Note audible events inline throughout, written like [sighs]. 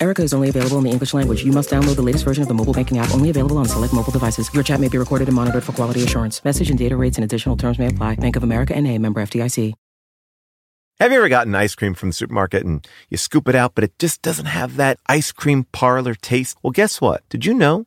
Erica is only available in the English language. You must download the latest version of the mobile banking app, only available on select mobile devices. Your chat may be recorded and monitored for quality assurance. Message and data rates and additional terms may apply. Bank of America and a member FDIC. Have you ever gotten ice cream from the supermarket and you scoop it out, but it just doesn't have that ice cream parlor taste? Well, guess what? Did you know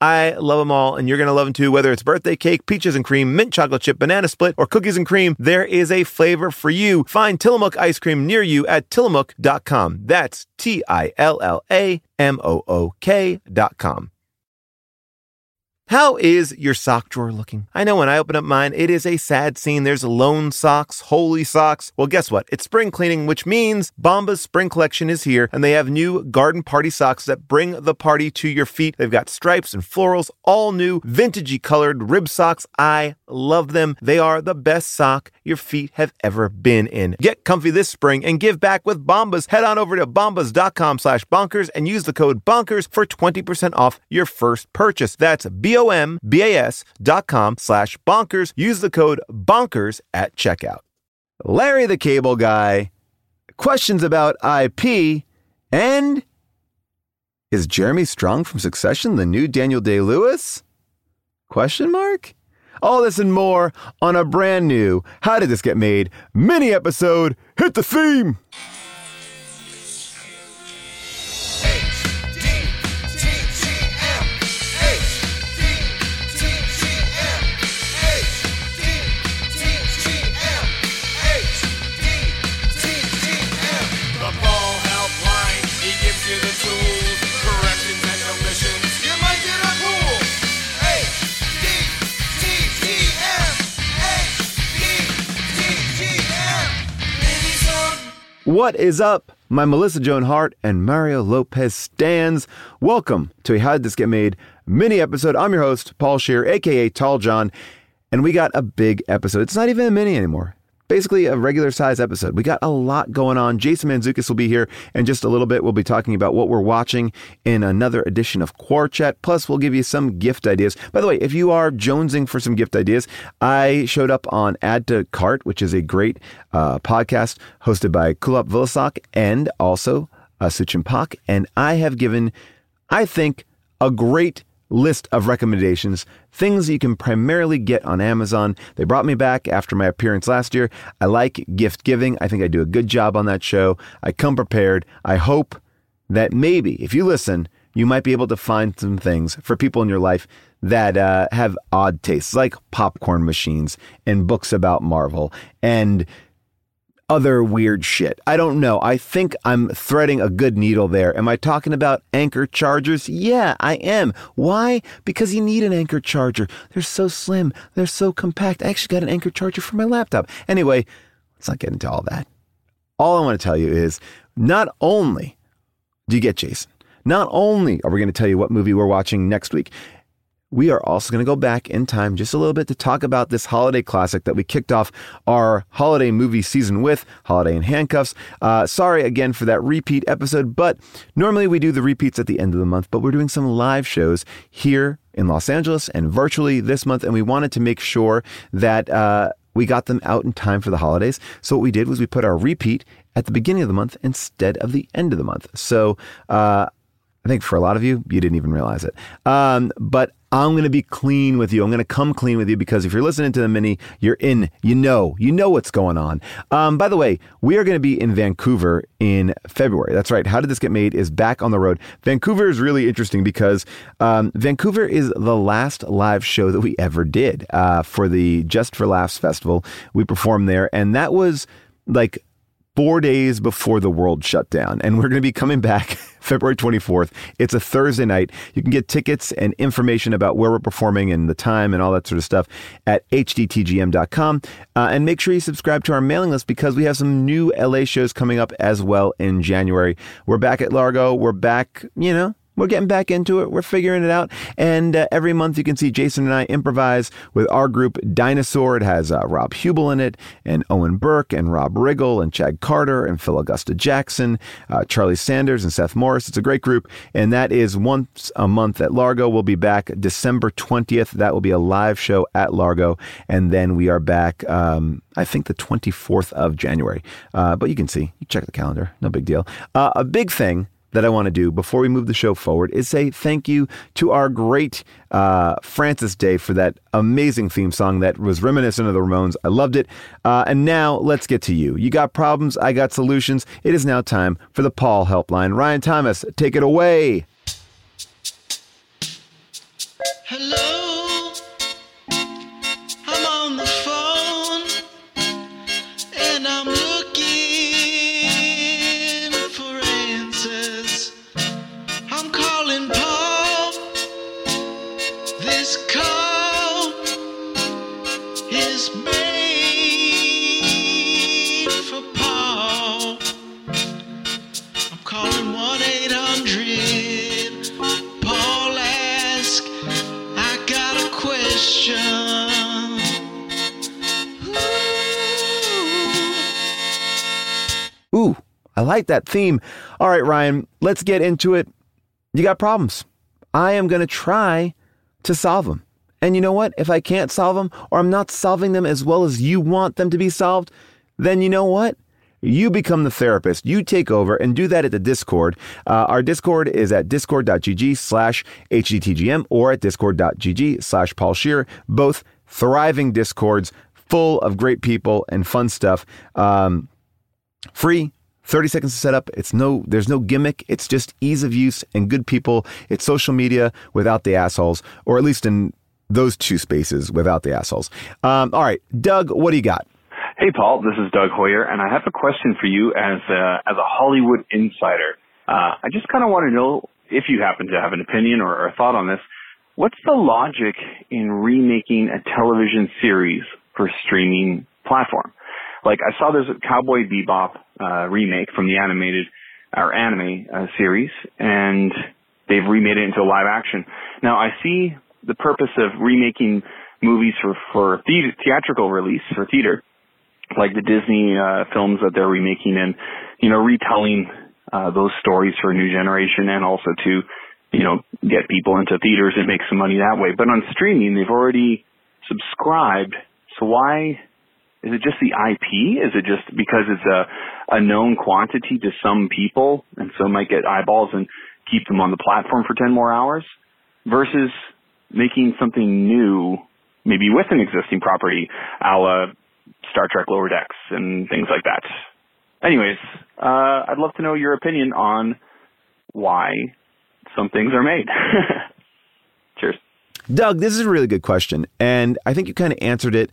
I love them all, and you're going to love them too. Whether it's birthday cake, peaches and cream, mint chocolate chip, banana split, or cookies and cream, there is a flavor for you. Find Tillamook ice cream near you at tillamook.com. That's T I L L A M O O K.com. How is your sock drawer looking? I know when I open up mine, it is a sad scene. There's lone socks, holy socks. Well, guess what? It's spring cleaning, which means Bombas spring collection is here, and they have new garden party socks that bring the party to your feet. They've got stripes and florals, all new, vintagey colored rib socks. I love them. They are the best sock your feet have ever been in. Get comfy this spring and give back with Bombas. Head on over to bombas.com slash bonkers and use the code bonkers for 20% off your first purchase. That's B B-O-M-B-A-S dot com slash bonkers. Use the code bonkers at checkout. Larry the Cable Guy, questions about IP, and is Jeremy Strong from Succession the new Daniel Day-Lewis? Question mark? All this and more on a brand new How Did This Get Made mini episode. Hit the theme! What is up? My Melissa Joan Hart and Mario Lopez stands. Welcome to a How Did This Get Made mini episode. I'm your host, Paul Scheer, aka Tall John, and we got a big episode. It's not even a mini anymore. Basically, a regular size episode. We got a lot going on. Jason Mantzoukas will be here in just a little bit. We'll be talking about what we're watching in another edition of Quarchat. Plus, we'll give you some gift ideas. By the way, if you are jonesing for some gift ideas, I showed up on Add to Cart, which is a great uh, podcast hosted by Kulap Vilaysack and also uh, Suchin Pak. And I have given, I think, a great list of recommendations, things you can primarily get on Amazon. They brought me back after my appearance last year. I like gift giving. I think I do a good job on that show. I come prepared. I hope that maybe if you listen, you might be able to find some things for people in your life that uh, have odd tastes, like popcorn machines and books about Marvel and other weird shit. I don't know. I think I'm threading a good needle there. Am I talking about Anker chargers? Yeah, I am. Why? Because you need an Anker charger. They're so slim, they're so compact. I actually got an Anker charger for my laptop. Anyway, let's not get into all that. All I want to tell you is not only do you get Jason, not only are we going to tell you what movie we're watching next week, we are also going to go back in time just a little bit to talk about this holiday classic that we kicked off our holiday movie season with, Holiday in Handcuffs. Uh, sorry again for that repeat episode, but normally we do the repeats at the end of the month, but we're doing some live shows here in Los Angeles and virtually this month, and we wanted to make sure that uh, we got them out in time for the holidays. So what we did was we put our repeat at the beginning of the month instead of the end of the month. So uh, I think for a lot of you, you didn't even realize it. Um, but I'm going to be clean with you. I'm going to come clean with you because if you're listening to the mini, you're in. You know, you know what's going on. Um, by the way, we are going to be in Vancouver in February. That's right. How did this get made? Is back on the road. Vancouver is really interesting because um, Vancouver is the last live show that we ever did uh, for the Just for Laughs festival. We performed there, and that was like four days before the world shut down. And we're going to be coming back [laughs] February 24th. It's a Thursday night. You can get tickets and information about where we're performing and the time and all that sort of stuff at hdtgm.com. Uh, and make sure you subscribe to our mailing list because we have some new LA shows coming up as well in January. We're back at Largo. We're back, you know, we're getting back into it. We're figuring it out. And uh, every month you can see Jason and I improvise with our group Dinosaur. It has uh, Rob Huebel in it, and Owen Burke, and Rob Riggle, and Chad Carter, and Phil Augusta Jackson, uh, Charlie Sanders, and Seth Morris. It's a great group. And that is once a month at Largo. We'll be back December 20th. That will be a live show at Largo. And then we are back, um, I think, the 24th of January. Uh, but you can see, you check the calendar. No big deal. Uh, a big thing that I want to do before we move the show forward is say thank you to our great uh, Francis Day for that amazing theme song that was reminiscent of the Ramones. I loved it. Uh, and now let's get to you. You got problems, I got solutions. It is now time for the Paul Helpline. Ryan Thomas, take it away. Hello, I like that theme. All right, Ryan, let's get into it. You got problems. I am going to try to solve them. And you know what? If I can't solve them or I'm not solving them as well as you want them to be solved, then you know what? You become the therapist. You take over and do that at the Discord. Uh, our Discord is at discord.gg slash hdtgm or at discord.gg slash Paul Scheer. Both thriving Discords full of great people and fun stuff. Um, free 30 seconds to set up it's no there's no gimmick it's just ease of use and good people it's social media without the assholes or at least in those two spaces without the assholes um, all right doug what do you got Hey, Paul. This is Doug Hoyer, and I have a question for you as a, as a Hollywood insider. Uh, I just kind of want to know if you happen to have an opinion or, or a thought on this. What's the logic in remaking a television series for streaming platform? Like I saw there's a Cowboy Bebop uh, remake from the animated or anime uh, series, and they've remade it into a live action. Now I see the purpose of remaking movies for for the- theatrical release for theater like the Disney uh, films that they're remaking and you know retelling uh, those stories for a new generation and also to you know get people into theaters and make some money that way. But on streaming, they've already subscribed. So why is it just the IP? Is it just because it's a a known quantity to some people and so might get eyeballs and keep them on the platform for 10 more hours versus making something new maybe with an existing property a la Star Trek Lower Decks and things like that. Anyways, uh, I'd love to know your opinion on why some things are made. [laughs] Cheers. Doug, this is a really good question. And I think you kind of answered it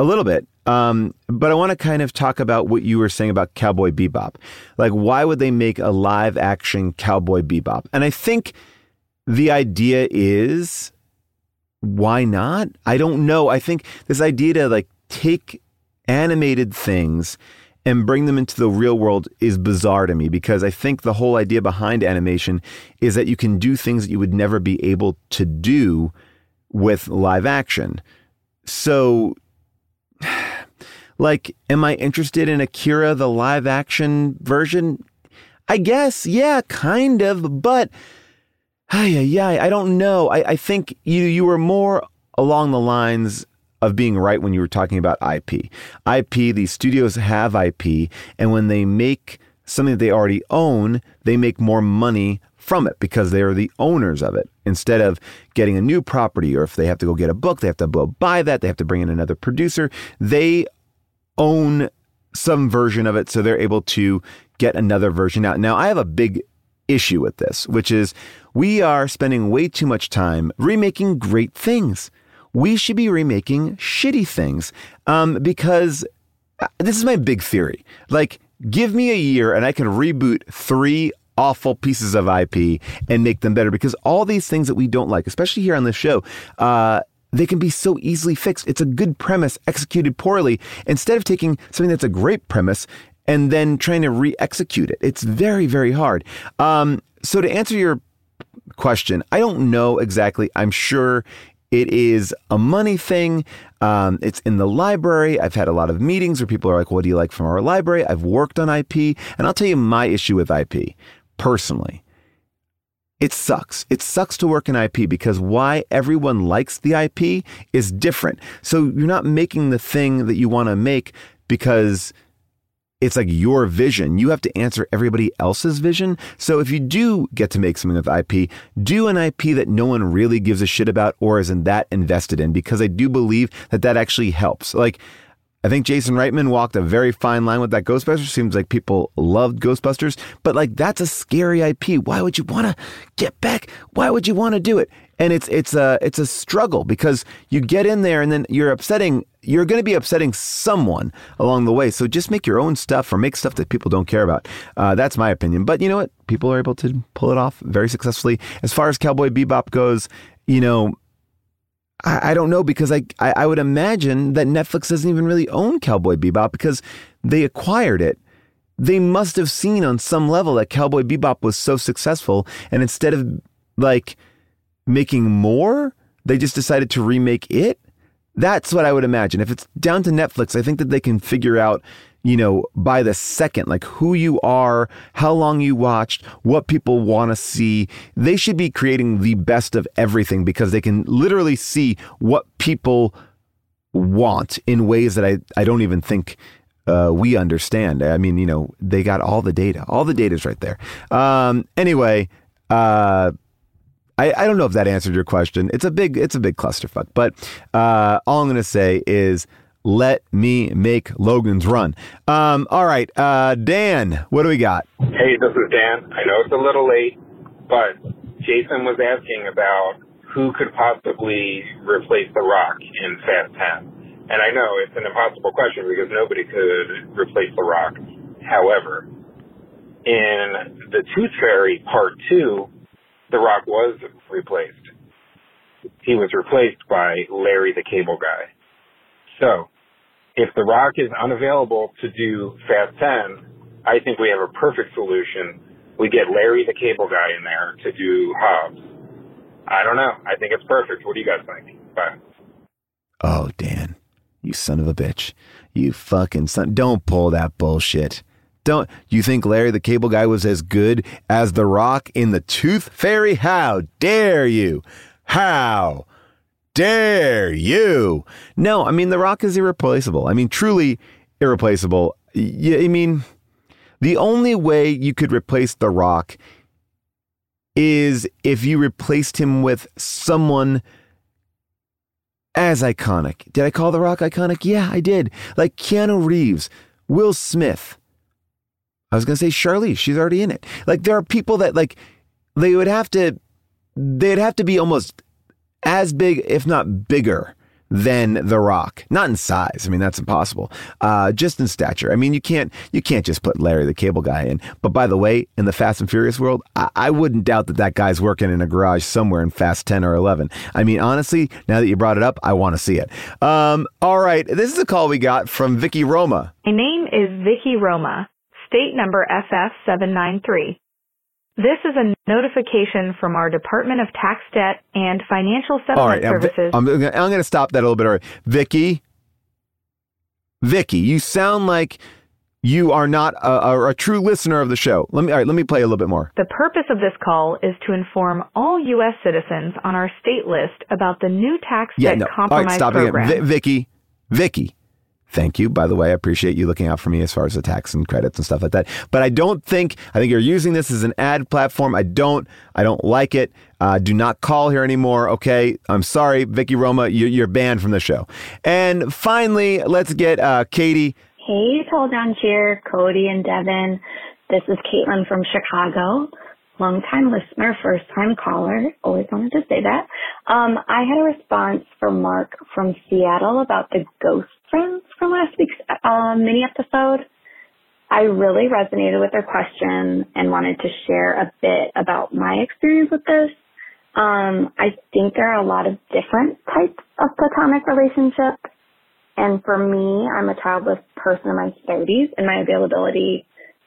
a little bit. Um, but I want to kind of talk about what you were saying about Cowboy Bebop. Like, why would they make a live action Cowboy Bebop? And I think the idea is why not? I don't know. I think this idea to like take animated things and bring them into the real world is bizarre to me because I think the whole idea behind animation is that you can do things that you would never be able to do with live action. So, like, am I interested in Akira, the live action version? I guess, yeah, kind of, but yeah, yeah, I don't know. I, I think you you were more along the lines of being right when you were talking about IP. IP, these studios have IP, and when they make something that they already own, they make more money from it because they are the owners of it. Instead of getting a new property, or if they have to go get a book, they have to buy that, they have to bring in another producer. They own some version of it, so they're able to get another version out. Now, I have a big issue with this, which is we are spending way too much time remaking great things. We should be remaking shitty things um, because uh, this is my big theory. Like, give me a year and I can reboot three awful pieces of IP and make them better because all these things that we don't like, especially here on this show, uh, they can be so easily fixed. It's a good premise executed poorly. Instead of taking something that's a great premise and then trying to re-execute it, it's very, very hard. Um, so to answer your question, I don't know exactly. I'm sure it is a money thing. Um, it's in the library. I've had a lot of meetings where people are like, "What do you like from our library?" I've worked on IP, and I'll tell you my issue with IP personally. It sucks. It sucks to work in IP because why everyone likes the IP is different. So you're not making the thing that you want to make because it's like your vision. You have to answer everybody else's vision. So if you do get to make something with IP, do an IP that no one really gives a shit about or isn't that invested in because I do believe that that actually helps. Like, I think Jason Reitman walked a very fine line with that Ghostbusters. Seems like people loved Ghostbusters, but like that's a scary IP. Why would you want to get back? Why would you want to do it? And it's it's a it's a struggle because you get in there and then you're upsetting. You're going to be upsetting someone along the way. So just make your own stuff or make stuff that people don't care about. Uh, that's my opinion. But you know what? People are able to pull it off very successfully. As far as Cowboy Bebop goes, you know, I, I don't know because I, I I would imagine that Netflix doesn't even really own Cowboy Bebop because they acquired it. They must have seen on some level that Cowboy Bebop was so successful, and instead of like making more, they just decided to remake it. That's what I would imagine. If it's down to Netflix, I think that they can figure out, you know, by the second, like who you are, how long you watched, what people want to see. They should be creating the best of everything because they can literally see what people want in ways that I, I don't even think uh, we understand. I mean, you know, they got all the data. All the data's right there. Um, anyway, uh, I, I don't know if that answered your question. It's a big it's a big clusterfuck. But uh, all I'm going to say is let me make Logan's run. Um, all right, uh, Dan, what do we got? Hey, this is Dan. I know it's a little late, but Jason was asking about who could possibly replace The Rock in Fast 10. And I know it's an impossible question because nobody could replace The Rock. However, in The Tooth Fairy Part 2, The Rock was replaced. He was replaced by Larry the Cable Guy. So, if The Rock is unavailable to do Fast 10, I think we have a perfect solution. We get Larry the Cable Guy in there to do Hobbs. I don't know. I think it's perfect. What do you guys think? Bye. Oh, Dan, you son of a bitch. You fucking son. Don't pull that bullshit. Don't you think Larry the Cable Guy was as good as The Rock in The Tooth Fairy? How dare you? How dare you? No, I mean The Rock is irreplaceable. I mean truly irreplaceable. Yeah, I mean the only way you could replace The Rock is if you replaced him with someone as iconic. Did I call The Rock iconic? Yeah, I did. Like Keanu Reeves, Will Smith. I was going to say Charlize. She's already in it. Like there are people that like they would have to they'd have to be almost as big, if not bigger, than The Rock. Not in size. I mean, that's impossible. Uh, just in stature. I mean, you can't you can't just put Larry the Cable Guy in. But by the way, in the Fast and Furious world, I, I wouldn't doubt that that guy's working in a garage somewhere in Fast 10 or 11. I mean, honestly, now that you brought it up, I want to see it. Um, all right, this is a call we got from Vicky Roma. My name is Vicky Roma, state number FF793. This is a notification from our Department of Tax Debt and Financial Settlement right, now, Vi- Services. I'm, I'm going to stop that a little bit. Vicky, Vicky, you sound like you are not a, a, a true listener of the show. Let me all right. Let me play a little bit more. The purpose of this call is to inform all U.S. citizens on our state list about the new tax Yeah, debt no. All right, compromise stop program. again. Vi- Vicky, Vicky, Thank you. By the way, I appreciate you looking out for me as far as the tax and credits and stuff like that. But I don't think I think you're using this as an ad platform. I don't. I don't like it. Uh, do not call here anymore. Okay. I'm sorry, Vicky Roma. You, you're banned from the show. And finally, let's get uh, Katie. Hey, Tall Down Cheer, Cody and Devin. This is Caitlin from Chicago. Longtime listener, first time caller. Always wanted to say that. Um, I had a response from Mark from Seattle about the ghost from last week's uh, mini episode. I really resonated with their question and wanted to share a bit about my experience with this. Um, I think there are a lot of different types of platonic relationships. And for me, I'm a childless person in my 30s and my availability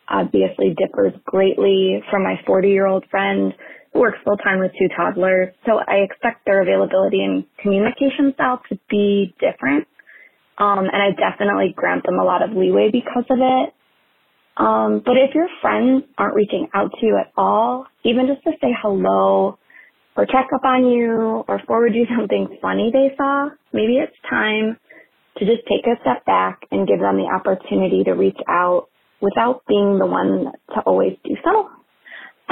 obviously differs greatly from my 40 year old friend who works full time with two toddlers. So I expect their availability and communication style to be different. Um, and I definitely grant them a lot of leeway because of it. Um, but if your friends aren't reaching out to you at all, even just to say hello or check up on you or forward you [laughs] something funny they saw, maybe it's time to just take a step back and give them the opportunity to reach out without being the one to always do so.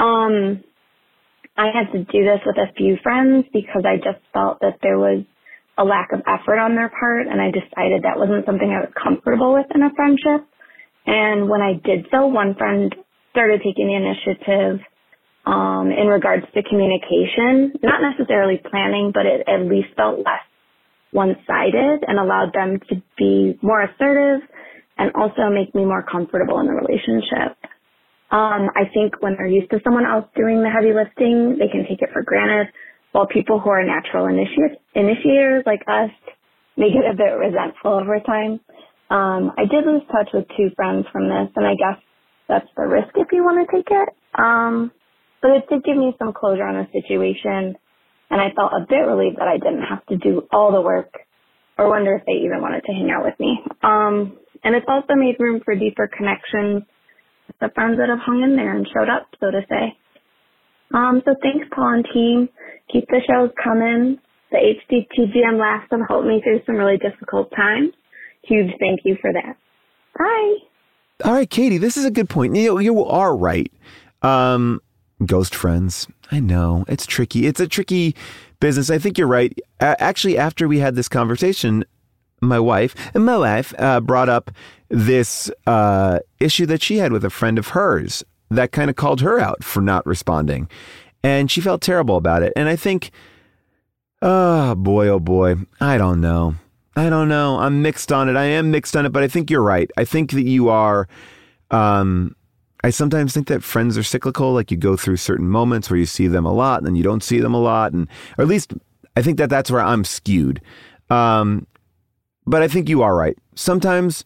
Um, I had to do this with a few friends because I just felt that there was a lack of effort on their part and I decided that wasn't something I was comfortable with in a friendship. And when I did so, one friend started taking the initiative um, in regards to communication, not necessarily planning, but it at least felt less one-sided and allowed them to be more assertive and also make me more comfortable in the relationship. Um, I think when they're used to someone else doing the heavy lifting, they can take it for granted, while people who are natural initi- initiators like us may get a bit resentful over time. Um, I did lose touch with two friends from this, and I guess that's the risk if you want to take it. Um, but it did give me some closure on the situation, and I felt a bit relieved that I didn't have to do all the work or wonder if they even wanted to hang out with me. Um, and it's also made room for deeper connections with the friends that have hung in there and showed up, so to say. Um, so thanks, Paul and team. Keep the shows coming. The HDTGM laughs have helped me through some really difficult times. Huge thank you for that. Bye. All right, Katie, this is a good point. You, you are right. Um, ghost friends. I know it's tricky. It's a tricky business. I think you're right. actually, after we had this conversation, my wife my wife uh, brought up this uh, issue that she had with a friend of hers that kind of called her out for not responding, and she felt terrible about it. And I think, oh boy, oh boy, I don't know. I don't know. I'm mixed on it. I am mixed on it, but I think you're right. I think that you are. Um, I sometimes think that friends are cyclical. Like you go through certain moments where you see them a lot, and then you don't see them a lot, and or at least I think that that's where I'm skewed. Um, but I think you are right. Sometimes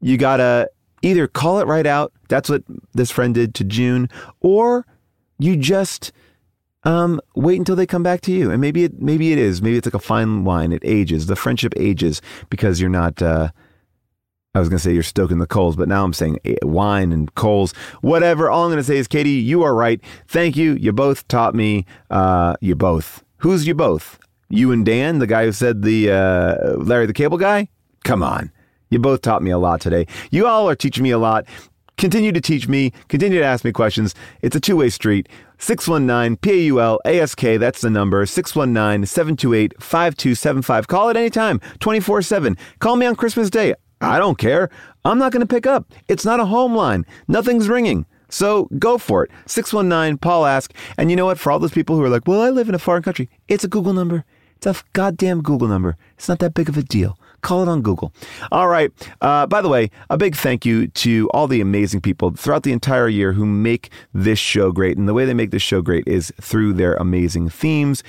you gotta either call it right out. That's what this friend did to June, or you just um, wait until they come back to you. And maybe it maybe it is. Maybe it's like a fine wine. It ages. The friendship ages because you're not. Uh, I was going to say you're stoking the coals, but now I'm saying eh, wine and coals, whatever. All I'm going to say is, Katie, you are right. Thank you. You both taught me. Uh, you both. Who's you both? You and Dan, the guy who said the uh, Larry the Cable Guy? Come on. You both taught me a lot today. You all are teaching me a lot. Continue to teach me. Continue to ask me questions. It's a two way street. 619 PAUL ASK, that's the number. 619 728 5275. Call it anytime, 24 7. Call me on Christmas Day. I don't care. I'm not going to pick up. It's not a home line. Nothing's ringing. So go for it. 619 Paul Ask. And you know what? For all those people who are like, well, I live in a foreign country, it's a Google number. It's a goddamn Google number. It's not that big of a deal. Call it on Google. All right. Uh, by the way, a big thank you to all the amazing people throughout the entire year who make this show great. And the way they make this show great is through their amazing themes.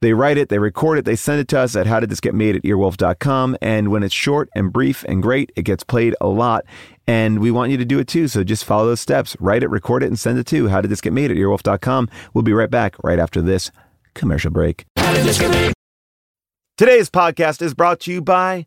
They write it, they record it, they send it to us at howdidthisgetmade at earwolf.com. And when it's short and brief and great, it gets played a lot. And we want you to do it too. So just follow those steps. Write it, record it, and send it to howdidthisgetmade at earwolf.com. We'll be right back right after this commercial break. Today's podcast is brought to you by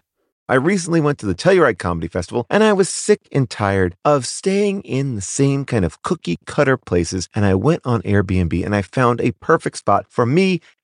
I recently went to the Telluride Comedy Festival and I was sick and tired of staying in the same kind of cookie cutter places. And I went on Airbnb and I found a perfect spot for me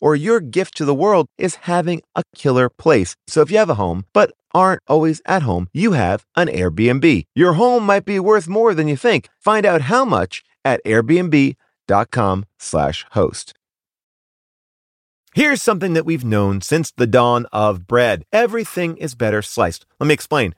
or your gift to the world is having a killer place. So if you have a home, but aren't always at home, you have an Airbnb. Your home might be worth more than you think. Find out how much at airbnb.com slash host. Here's something that we've known since the dawn of bread. Everything is better sliced. Let me explain.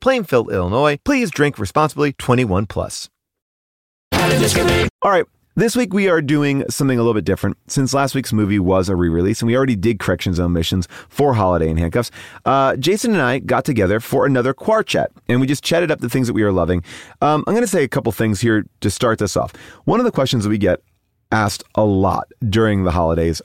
Plainfield, Illinois. Please drink responsibly. 21 plus. All right. This week we are doing something a little bit different. Since last week's movie was a re-release, and we already did corrections and omissions for Holiday in Handcuffs, uh, Jason and I got together for another Quar chat, and we just chatted up the things that we are loving. Um, I'm going to say a couple things here to start this off. One of the questions that we get asked a lot during the holidays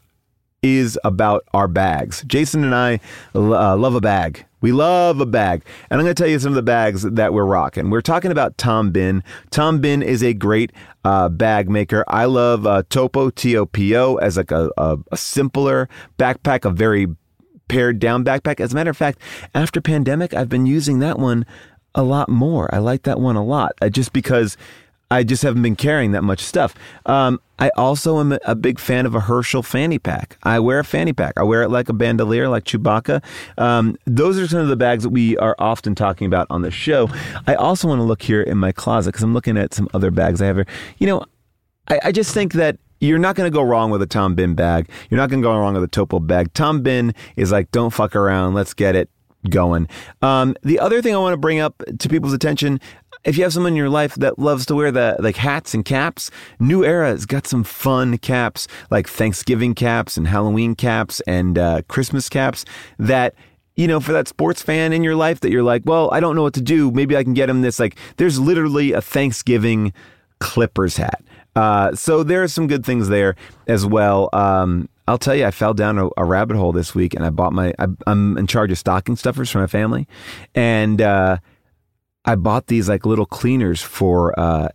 is about our bags. Jason and I uh, love a bag. We love a bag. And I'm going to tell you some of the bags that we're rocking. We're talking about Tom Bihn. Tom Bihn is a great uh, bag maker. I love uh, Topo, T O P O, as like a, a, a simpler backpack, a very pared down backpack. As a matter of fact, after pandemic, I've been using that one a lot more. I like that one a lot uh, just because I just haven't been carrying that much stuff. Um, I also am a big fan of a Herschel fanny pack. I wear a fanny pack. I wear it like a bandolier, like Chewbacca. Um, those are some of the bags that we are often talking about on the show. I also want to look here in my closet because I'm looking at some other bags I have here. You know, I, I just think that you're not going to go wrong with a Tom Bihn bag. You're not going to go wrong with a Topo bag. Tom Bihn is like, don't fuck around. Let's get it going. Um, the other thing I want to bring up to people's attention if you have someone in your life that loves to wear the like hats and caps, New Era has got some fun caps like Thanksgiving caps and Halloween caps and uh, Christmas caps that you know, for that sports fan in your life that you're like, well, I don't know what to do. Maybe I can get him this. Like, there's literally a Thanksgiving Clippers hat. Uh, so there are some good things there as well. Um, I'll tell you, I fell down a, a, rabbit hole this week, and I bought my. I, am in charge of stocking stuffers for my family, and uh, I bought these like little cleaners for. Uh,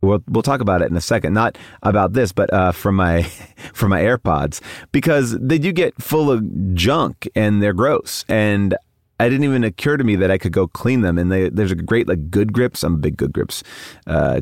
we'll we'll talk about it in a second. Not about this, but uh, for my [laughs] for my AirPods because they do get full of junk and they're gross. And I didn't even occur to me that I could go clean them. And they, there's a great like Good Grips. I'm a big Good Grips uh,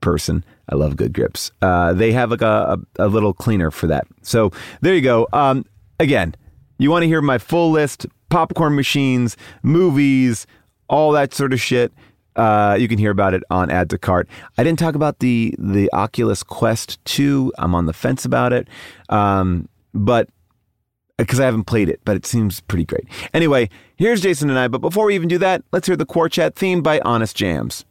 person. I love Good Grips. Uh, they have like a, a, a, little cleaner for that. So there you go. Um, again, you want to hear my full list: popcorn machines, movies all that sort of shit. Uh, you can hear about it on Add to Cart. I didn't talk about the the Oculus Quest 2. I'm on the fence about it. Um, but because I haven't played it, but it seems pretty great. Anyway, here's Jason and I. But before we even do that, let's hear the Chat theme by Honest Jams.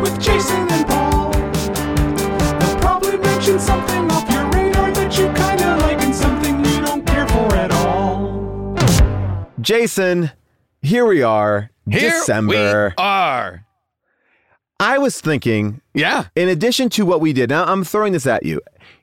With Jason and Paul. They'll probably mention something Jason, here we are, Here December. we are. I was thinking, Yeah. in addition to what we did, now I'm throwing this at you.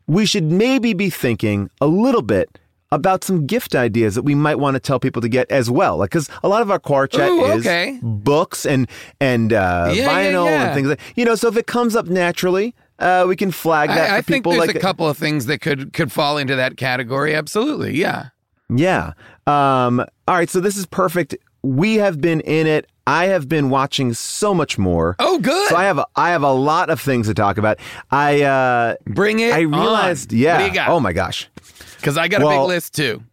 We should maybe be thinking a little bit about some gift ideas that we might want to tell people to get as well. Like, because a lot of our Quar chat Ooh, is okay. books and and uh, Yeah, yeah, vinyl yeah. and things like you know. So if it comes up naturally, uh, we can flag that I, I think there's like, a couple of things that could could fall into that category. Absolutely. Yeah. Yeah. Um, all right. So this is perfect. We have been in it. I have been watching so much more. Oh, good. So I have a, I have a lot of things to talk about. I uh, Bring it. I realized, on. yeah. What do you got? Oh my gosh. Because I got a big list too.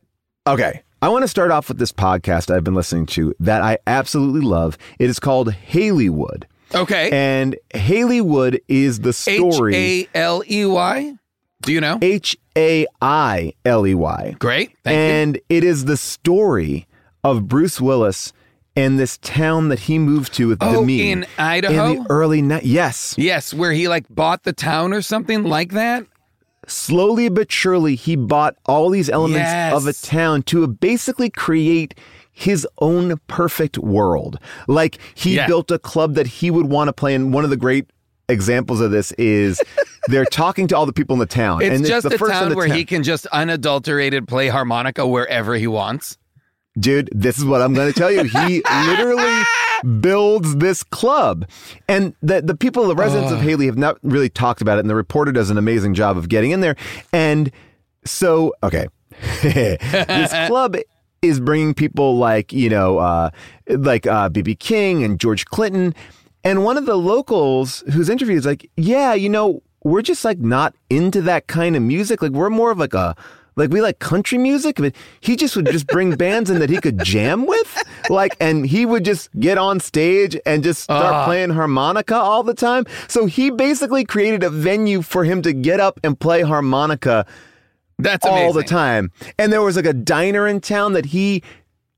Okay. I want to start off with this podcast I've been listening to that I absolutely love. It is called Haleywood. Okay. And Haleywood is the story A L E Y. Do you know? H A I L E Y. Great. Thank and it is the story of Bruce Willis and this town that he moved to with Oh, Demi in Idaho? in the early ni- yes. Yes, where he like bought the town or something like that. slowly but surely he bought all these elements Yes. of a town to basically create his own perfect world like he Yeah. built a club that he would want to play in one of the great examples of this is [laughs] they're talking to all the people in the town It's and just the a first town the where town. he can just unadulterated play harmonica wherever he wants. dude, this is what I'm going to tell you. He [laughs] literally builds this club. And the, the people, the residents of Hailey have not really talked about it. And the reporter does an amazing job of getting in there. And so, okay, [laughs] this club is bringing people like, you know, uh, like uh, BB King and George Clinton. And one of the locals who's interviewed is like, yeah, you know, we're just like not into that kind of music. Like we're more of like a like we like country music, but he just would just bring [laughs] bands in that he could jam with. Like and he would just get on stage and just start Ah. playing harmonica all the time. So he basically created a venue for him to get up and play harmonica That's all the time. And there was like a diner in town that he,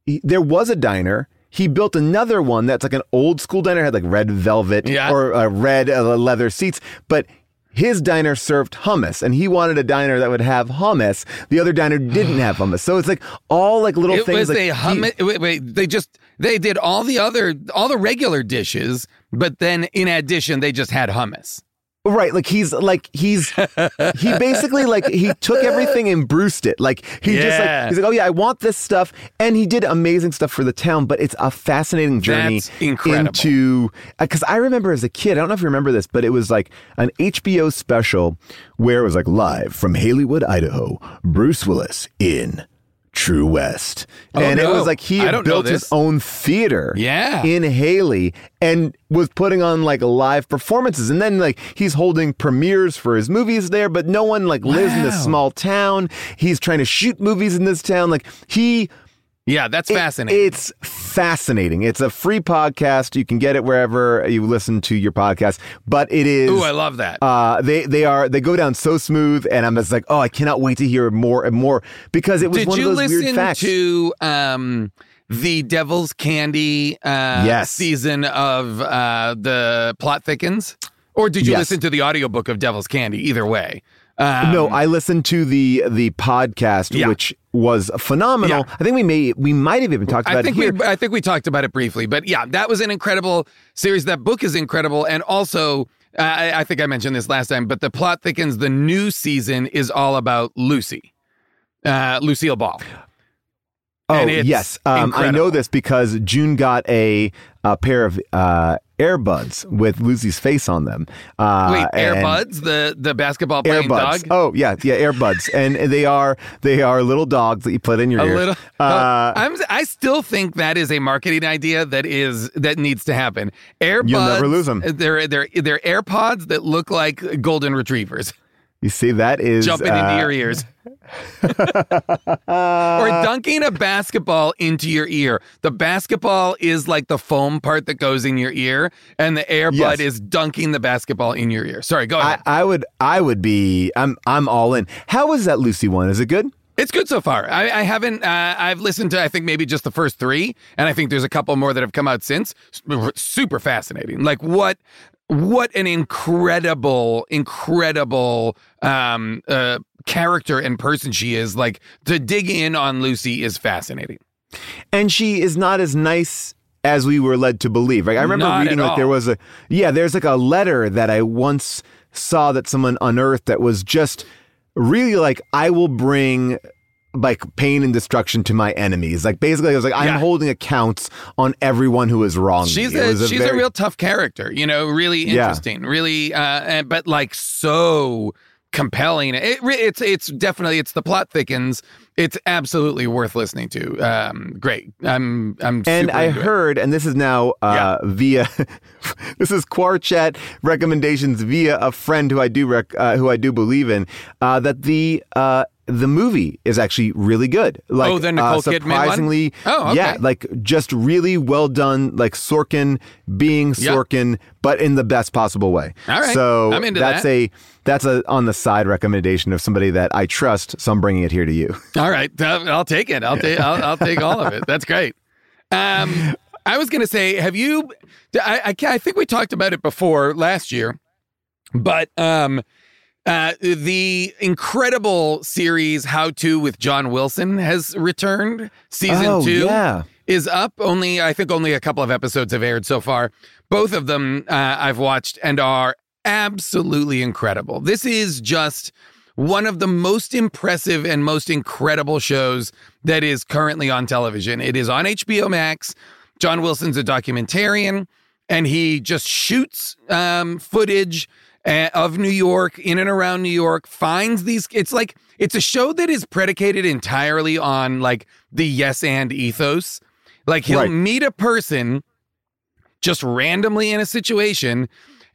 he- there was a diner. He built another one that's like an old school diner, had like red velvet Yeah. or uh, red uh, leather seats, but his diner served hummus and he wanted a diner that would have hummus. The other diner didn't have hummus. So it's like all like little It things was like a he- Wait, wait, they just they did all the other all the regular dishes, but then in addition they just had hummus. Right, like he's like he's [laughs] he basically like he took everything and bruised it. Like he just like he's like, oh yeah, I want this stuff, and he did amazing stuff for the town. But it's a fascinating journey into uh, because I remember as a kid, I don't know if you remember this, but it was like an HBO special where it was like live from Haleywood, Idaho, Bruce Willis in True West, Oh, and it was like he built his own theater Yeah. in Hailey and was putting on like live performances. And then like he's holding premieres for his movies there, but no one like lives in this small town. He's trying to shoot movies in this town. Like he Yeah, that's it- fascinating. it's fascinating. It's a free podcast. You can get it wherever you listen to your podcast, but it is Ooh, I love that. uh, they they are they go down so smooth, and I'm just like, oh, I cannot wait to hear more and more because it was Did one of those weird listen facts. to um the Devil's Candy uh Yes. season of uh the Plot Thickens? Or did you Yes. listen to the audiobook of Devil's Candy? Either way. Um, no, I listened to the the podcast, Yeah. which was phenomenal. Yeah. I think we may we might have even talked about I think it here. we I think we talked about it briefly, but yeah, that was an incredible series. That book is incredible, and also I, I think I mentioned this last time, but the plot thickens. The new season is all about Lucy, uh, Lucille Ball. Oh yes, um, I know this because June got a, a pair of uh, earbuds with Lucy's face on them. Uh, Wait, Airbuds, the the basketball playing Airbuds. dog. Oh yeah, yeah, Airbuds, [laughs] and they are they are little dogs that you put in your a ears. little. Uh, I'm. I still think that is a marketing idea that is that needs to happen. Airbuds, You'll never lose 'em. They're they're they're AirPods that look like golden retrievers. [laughs] You see, that is jumping into uh, your ears. [laughs] or dunking a basketball into your ear. The basketball is like the foam part that goes in your ear, and the air Yes. bud is dunking the basketball in your ear. Sorry, go ahead. I, I would, I would be. I'm, I'm all in. How was that Lucy one? Is it good? It's good so far. I, I haven't. Uh, I've listened to I think maybe just the first three, and I think there's a couple more that have come out since. Super fascinating. Like what? What an incredible, incredible um, uh, character and person she is. Like to dig in on Lucy is fascinating. And she is not as nice as we were led to believe. Like I remember Not reading like there was a yeah, there's like a letter that I once saw that someone unearthed that was just really like I will bring like pain and destruction to my enemies. Like basically, I was like, I'm Yeah. holding accounts on everyone who is wrong. She's. A, was she's very- a real tough character, you know, really Yeah. interesting, really, uh, but like so compelling. It, it's it's definitely it's the plot thickens. It's absolutely worth listening to. Um, great. I'm I'm And I into it. heard, and this is now uh, via, [laughs] this is Quarchat recommendations via a friend who I do rec, uh, who I do believe in, uh, that the uh, the movie is actually really good. Like, Oh, the Nicole uh, Kidman one? surprisingly, Oh, okay. yeah, like just really well done. Like Sorkin being. Sorkin, but in the best possible way. All right. so I'm into that's that. a that's a on the side recommendation of somebody that I trust. So I'm bringing it here to you. [laughs] All right, I'll take it. I'll take I'll, I'll take all of it. That's great. Um, I was going to say, have you? I, I I think we talked about it before last year, but um, uh, the incredible series "How to" with John Wilson has returned. Season Oh, two yeah. is up. Only I think only a couple of episodes have aired so far. Both of them uh, I've watched and are absolutely incredible. This is just one of the most impressive and most incredible shows that is currently on television. It is on HBO Max. John Wilson's a documentarian, and he just shoots um, footage Uh, of New York, in and around New York, finds these. It's like it's a show that is predicated entirely on like the yes and ethos. Like he'll Right. meet a person just randomly in a situation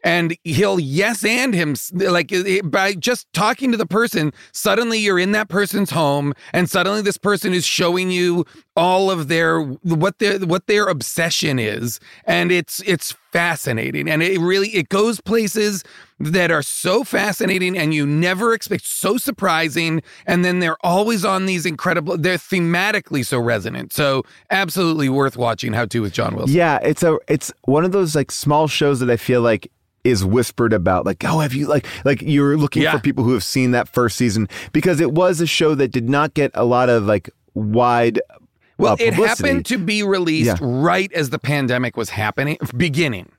and he'll yes and him like by just talking to the person suddenly you're in that person's home and suddenly this person is showing you all of their what their what their obsession is. And it's it's fascinating. And it really it goes places that are so fascinating and you never expect so surprising. And then they're always on these incredible they're thematically so resonant. So absolutely worth watching how to with john wilson. Yeah, it's a it's one of those like small shows that I feel like is whispered about like oh have you like like you're looking Yeah. for people who have seen that first season. Because it was a show that did not get a lot of like wide Well, uh, it happened to be released Yeah. right as the pandemic was happening, beginning.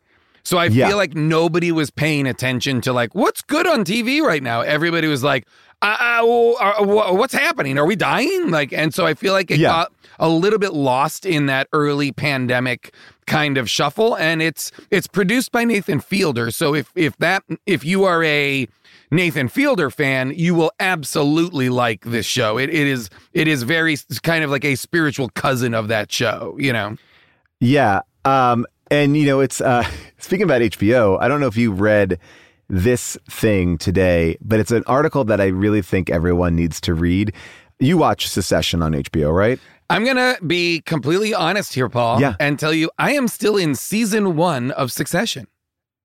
So I Yeah. feel like nobody was paying attention to like what's good on TV right now. Everybody was like, uh, uh, uh, wha- "What's happening? Are we dying?" Like, and so I feel like it Yeah. got a little bit lost in that early pandemic kind of shuffle. And it's it's produced by Nathan Fielder. So if if that if you are a Nathan Fielder fan, you will absolutely like this show. It, it is it is very kind of like a spiritual cousin of that show, you know. Yeah. Um, and you know, it's uh, [laughs] speaking about HBO. I don't know if you read this thing today, but it's an article that I really think everyone needs to read. You watch Succession on HBO, right? I'm gonna be completely honest here, Paul, Yeah. and tell you I am still in season one of Succession.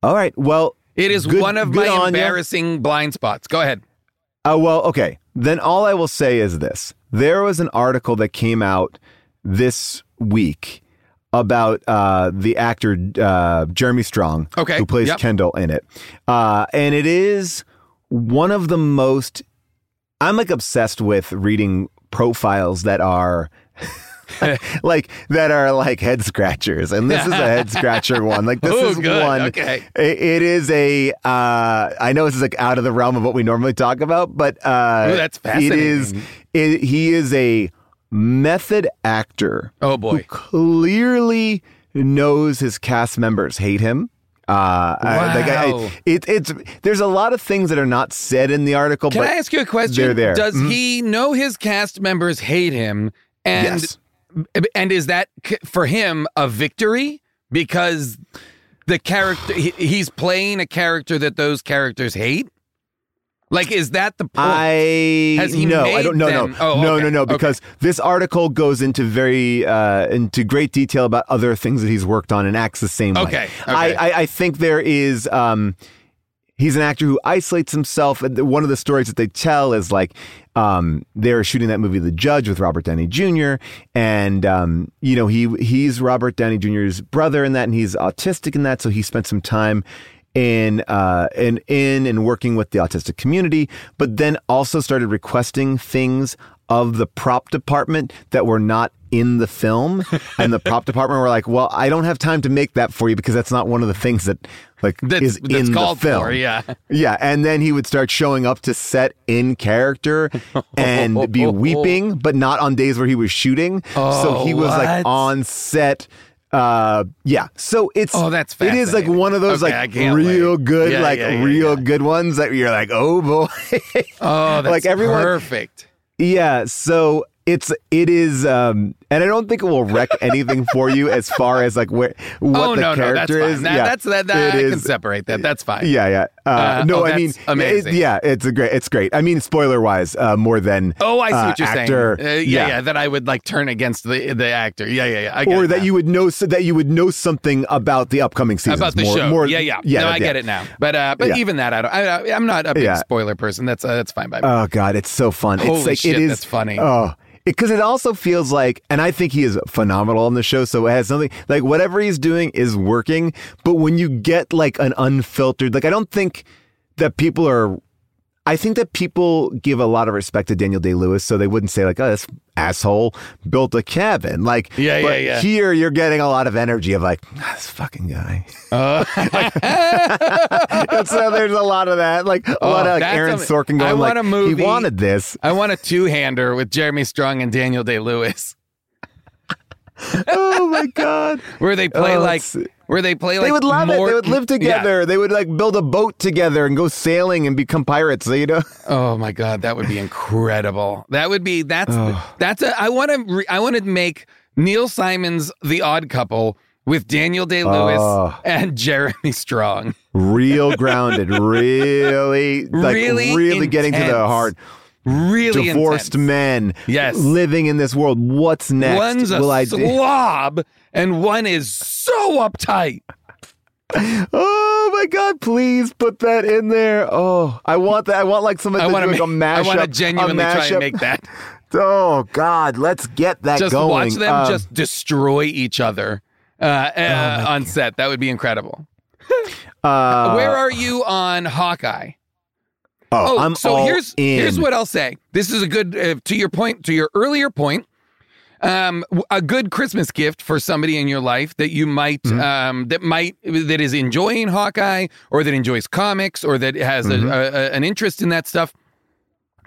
All right. Well, It is Good- one of my embarrassing blind spots. Go ahead. Oh, well, okay. Then all I will say is this there was an article that came out this week about uh, the actor uh, Jeremy Strong, Okay, who plays yep. Kendall in it. Uh, and it is one of the most, I'm like obsessed with reading profiles that are. [laughs] [laughs] like that are like head scratchers and this is a head scratcher one like this [laughs] Oh, is good. one Okay. it, it is a. Uh, I know this is like out of the realm of what we normally talk about, but uh, Ooh, that's It is. fascinating. It, he is a method actor. Oh, boy. who clearly knows his cast members hate him. Uh, I- like I- Wow. it, it's there's a lot of things that are not said in the article. Can I ask you a question? They're there. Does Mhm. he know his cast members hate him? And Yes. And is that for him a victory because the character he, he's playing a character that those characters hate? Like, is that the point? I Has he no, I don't no them- no Oh, no okay, no no okay. because this article goes into very uh, into great detail about other things that he's worked on and acts the same way. Okay, okay. I, I I think there is um he's an actor who isolates himself one of the stories that they tell is like um they're shooting that movie The Judge with Robert Downey Jr. and um you know he he's Robert Downey Jr.'s brother in that and he's autistic in that so he spent some time in uh in and working with the autistic community but then also started requesting things of the prop department that were not in the film and the [laughs] prop department were like well I don't have time to make that for you because that's not one of the things that like That's, is that's in called the film for, yeah. yeah, and then he would start showing up to set in character [laughs] and be weeping, but not on days where he was shooting. so he Oh, was what? like on set. Uh, yeah. So it's Oh, that's it is like one of those Okay, like real wait. good, Yeah, like yeah, yeah, real good ones that you're like, oh boy. Oh, [laughs] that's like everyone. perfect. Yeah. So it's it is, um, and I don't think it will wreck anything for you as far as like where what oh the no, no, that's character fine. is. That, yeah, That's that. that I can separate that. That's fine. yeah, yeah. Uh, Uh, no, oh, I mean, amazing. it- yeah, it's a great. It's great. I mean, spoiler wise, uh, more than Oh, I see uh, what you're actor, saying. Uh, yeah, yeah, That I would like turn against the the actor. Yeah, yeah, yeah. I get or that now. you would know so that you would know something about the upcoming season. about the more, show. More, yeah, yeah. yeah. no, I get it now. But uh, but Yeah. even that, I don't. I, I'm not a big Yeah. spoiler person. That's uh, that's fine by me. Oh God, it's so fun. Holy it's like shit, it is. that's funny. Oh. Because it, also feels like, and I think he is phenomenal on the show. So it has something like whatever he's doing is working. But when you get like an unfiltered, like I don't think that people are. I think that people give a lot of respect to Daniel Day Lewis, so they wouldn't say like, "Oh, this asshole built a cabin." Like, Yeah, yeah, but yeah. Here, you're getting a lot of energy of like, "Ah, "This fucking guy." Uh, [laughs] so there's a lot of that, like a Oh, lot of like Aaron Sorkin going I want like, a movie- "He wanted this." I want a two hander with Jeremy Strong and Daniel Day Lewis, [laughs] oh my god. where they play Oh, like where they play like they would love it. They would live Yeah. together. They would like build a boat together and go sailing and become pirates. You know? [laughs] Oh my god, that would be incredible. That would be that's that's a I want to re, I want to make Neil Simon's The Odd Couple with Daniel Day Lewis Oh. Ah. and Jeremy Strong. Real grounded. Really, like Really really, getting to the heart. Really Divorced intense. men. Yes. Living in this world. What's next? One's a Will I do? slob and one is so uptight. Oh my god! Please put that in there. Oh, I want that. I want like somebody I to want do to like make, a I mashup. want to genuinely try and make that. [laughs] Oh God, let's get that just going. watch them Um, just destroy each other uh, uh, on set. That would be incredible. uh, Where are you on Hawkeye? Oh, Oh, I'm so here's in. here's what I'll say. This is a good uh, to your point to your earlier point. Um, a good Christmas gift for somebody in your life that you might Mm-hmm. um that might that is enjoying Hawkeye or that enjoys comics or that has Mm-hmm. a, a, a- an interest in that stuff.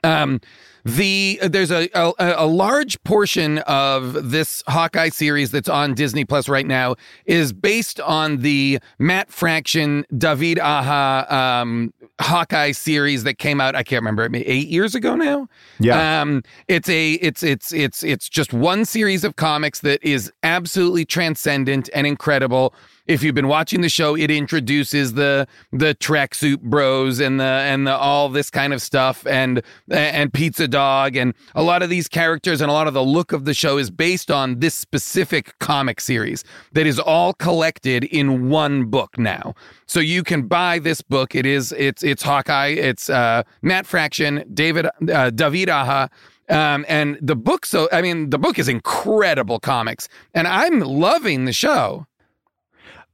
Um, the there's a, a a large portion of this Hawkeye series that's on Disney Plus right now is based on the Matt Fraction David Aja um, Hawkeye series that came out. I can't remember eight years ago now. Yeah. Um, it's a it's it's it's it's just one series of comics that is absolutely transcendent and incredible. If you've been watching the show, it introduces the the tracksuit bros and the and the all this kind of stuff and and Pizza Dog and a lot of these characters and a lot of the look of the show is based on this specific comic series that is all collected in one book now. So you can buy this book. It is it's it's Hawkeye. It's uh, Matt Fraction, David uh, David Aja. Um, and the book, so I mean, the book is incredible comics, and I'm loving the show.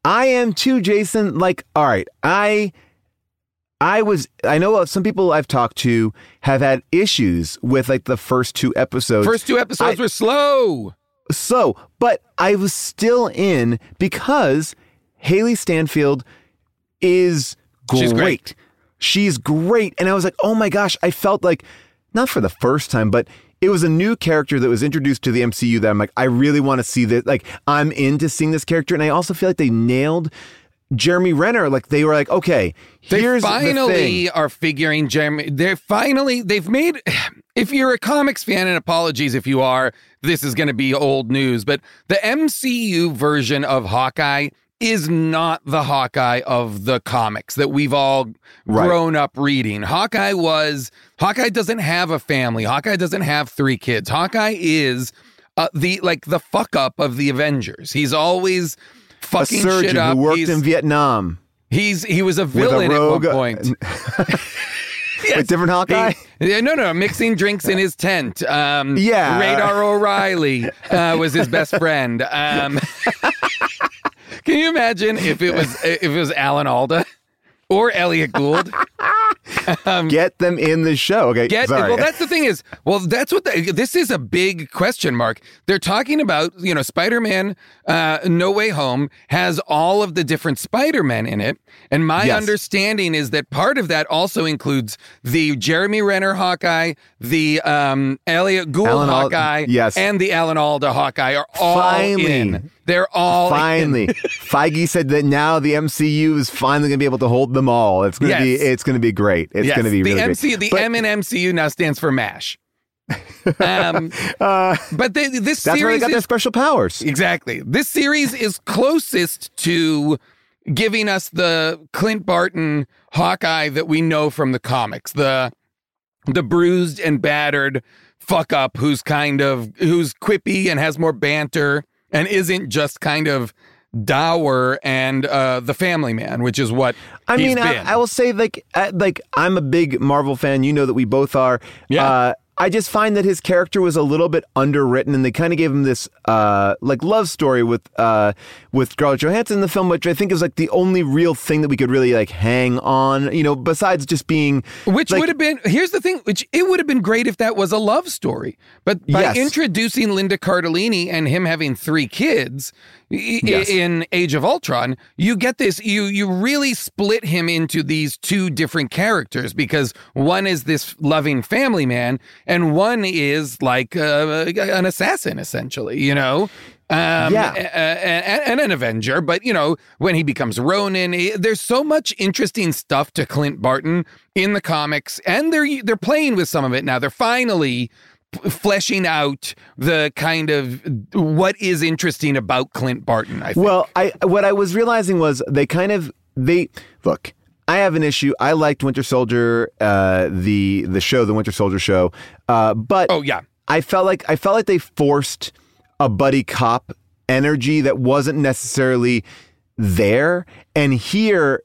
I am too, Jason. Like, all right, I I was I know some people I've talked to have had issues with like the first two episodes. First two episodes I- were slow. so, but I was still in because Hailee Steinfeld is great. She's great. She's great. And I was like, oh my gosh, I felt like, not for the first time, but it was a new character that was introduced to the MCU that I'm like, I really want to see this. Like, I'm into seeing this character. And I also feel like they nailed Jeremy Renner. Like, they were like, okay, They here's the finally are figuring Jeremy. They're finally they've made. [sighs] If you're a comics fan, and apologies if you are, this is going to be old news. But the MCU version of Hawkeye is not the Hawkeye of the comics that we've all grown up reading. Hawkeye was Hawkeye doesn't have a family. Hawkeye doesn't have three kids. Hawkeye is uh, the like the fuck up of the Avengers. He's always A fucking surgeon shit up. who worked he's, in Vietnam he's he was a a villain rogue- at one point. [laughs] [laughs] with different Hawkeye. He- yeah, no, no, mixing drinks in his tent. Um, Yeah. Radar O'Reilly uh, was his best friend. Um, [laughs] can you imagine if it was [laughs] if it was Alan Alda or Elliot Gould? [laughs] Get them in the show. Okay, Get sorry. well. That's the thing is, well, that's what the, this is a big question mark. They're talking about, you know, Spider-Man, uh, No Way Home has all of the different Spider-Men in it, and my Yes. understanding is that part of that also includes the Jeremy Renner Hawkeye, the um, Elliot Gould Alan Al- Hawkeye, yes. and the Alan Alda Hawkeye are all Finally. in. They're all in. Finally, Feige said that now the MCU is finally going to be able to hold them all. It's going to be it's going to be great. It's Yes, going to be the really MCU. great. The But, M in MCU now stands for Mash. Um, [laughs] uh, but they, this that's where they series got their special powers. Exactly. This series is closest to giving us the Clint Barton Hawkeye that we know from the comics. The the bruised and battered fuck up who's kind of who's quippy and has more banter and isn't just kind of dour and uh the family man, which is what I he's mean, I. I will say like uh, like I'm a big Marvel fan. You know that we both are. Yeah. Uh, I just find that his character was a little bit underwritten, and they kind of gave him this uh, like love story with uh, with Scarlett Johansson in the film, which I think is like the only real thing that we could really like hang on. You know, besides just being Which like- would have been here's the thing, which it would have been great if that was a love story. But by Yes. introducing Linda Cardellini and him having three kids Yes. in Age of Ultron, you get this you you really split him into these two different characters because one is this loving family man and one is like uh, an assassin essentially, you know. Um, Yeah. a- a- and, an Avenger, but you know, when he becomes Ronin, eh, there's so much interesting stuff to Clint Barton in the comics, and they're they're playing with some of it now. They're finally fleshing out the kind of what is interesting about Clint Barton. I think. Well, I what I was realizing was they kind of they look. I have an issue. I liked Winter Soldier, uh, the the show, the Winter Soldier show, uh, but oh yeah, I felt like I felt like they forced a buddy cop energy that wasn't necessarily there. And here,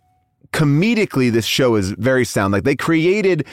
comedically, this show is very sound. Like they created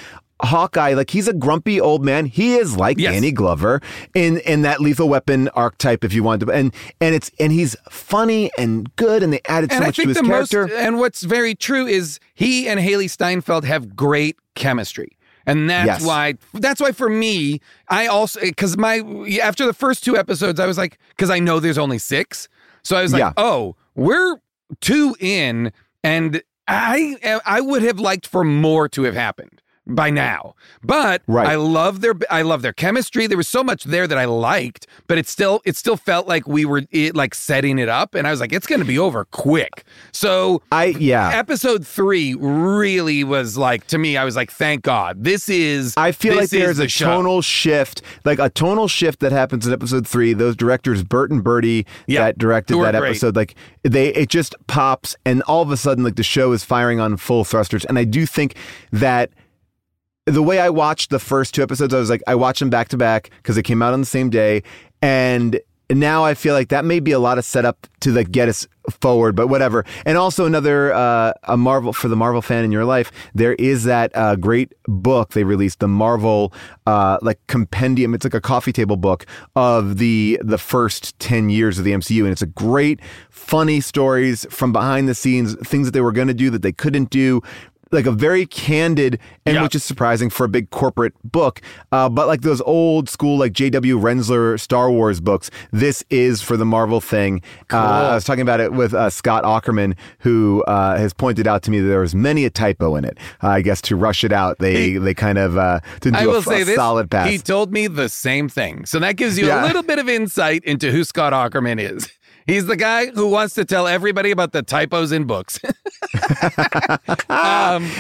Hawkeye, like he's a grumpy old man. He is like Yes. Danny Glover in in that Lethal Weapon archetype, if you want to. And and it's and he's funny and good, and they added so and I much to think his the character. most and what's very true is he and Hailee Steinfeld have great chemistry. And that's Yes. why that's why for me, I also cuz my after the first two episodes I was like cuz I know there's only 6. So I was like, Yeah. "Oh, we're two in and I I would have liked for more to have happened by now. But Right. I love their I love their chemistry. There was so much there that I liked, but it still it still felt like we were it, like setting it up and I was like it's going to be over quick. So I yeah. episode 3 really was like to me I was like thank God. This is I feel like there's the a show. tonal shift, like a tonal shift that happens in episode three. Those directors, Bert and Bertie, Yeah, that directed that great. episode, like they, it just pops, and all of a sudden, like the show is firing on full thrusters. And I do think that the way I watched the first two episodes, I was like, I watched them back to back because they came out on the same day, and now I feel like that may be a lot of setup to like get us forward, but whatever. And also another uh, a Marvel for the Marvel fan in your life, there is that uh, great book they released, the Marvel uh, like compendium. It's like a coffee table book of the the first ten years of the MCU, and it's a great, funny stories from behind the scenes, things that they were going to do that they couldn't do like a very candid and Yeah. which is surprising for a big corporate book uh, but like those old school like jw Rinzler star wars books this is for the marvel thing uh, i was talking about it with uh, Scott Aukerman who uh, has pointed out to me that there was many a typo in it uh, i guess to rush it out they He- they kind of uh, didn't do a, will f- say a this. solid pass He told me the same thing. So that gives you Yeah. a little bit of insight into who Scott Aukerman is. He's the guy who wants to tell everybody about the typos in books. [laughs] um,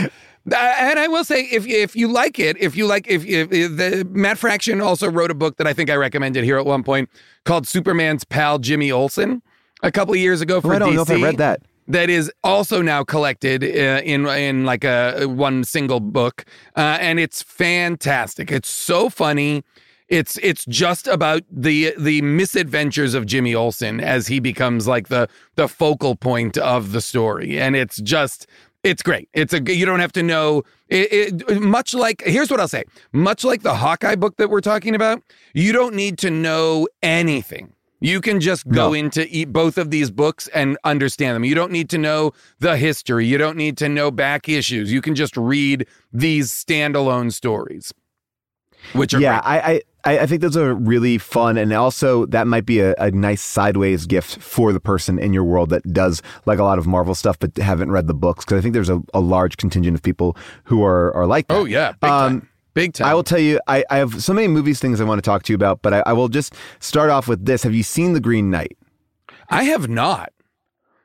uh, and I will say, if if you like it, if you like, if, if, if the Matt Fraction also wrote a book that I think I recommended here at one point called Superman's pal Jimmy Olsen. a couple of years ago for Oh, I don't DC. know if I read that. That is also now collected uh, in in like a one single book, uh, and it's fantastic. It's so funny. It's it's just about the the misadventures of Jimmy Olsen as he becomes like the the focal point of the story, and it's just it's great. It's a you don't have to know it, it much like here's what I'll say. Much like the Hawkeye book that we're talking about, you don't need to know anything. You can just go No. into e- both of these books and understand them. You don't need to know the history. You don't need to know back issues. You can just read these standalone stories, which are yeah, great. I, I I think those are really fun, and also that might be a, a nice sideways gift for the person in your world that does like a lot of Marvel stuff but haven't read the books because I think there's a, a large contingent of people who are are like that. Oh yeah, big time. Um, big time. I will tell you, I, I have so many movies things I want to talk to you about, but I, I will just start off with this. Have you seen The Green Knight? I have not.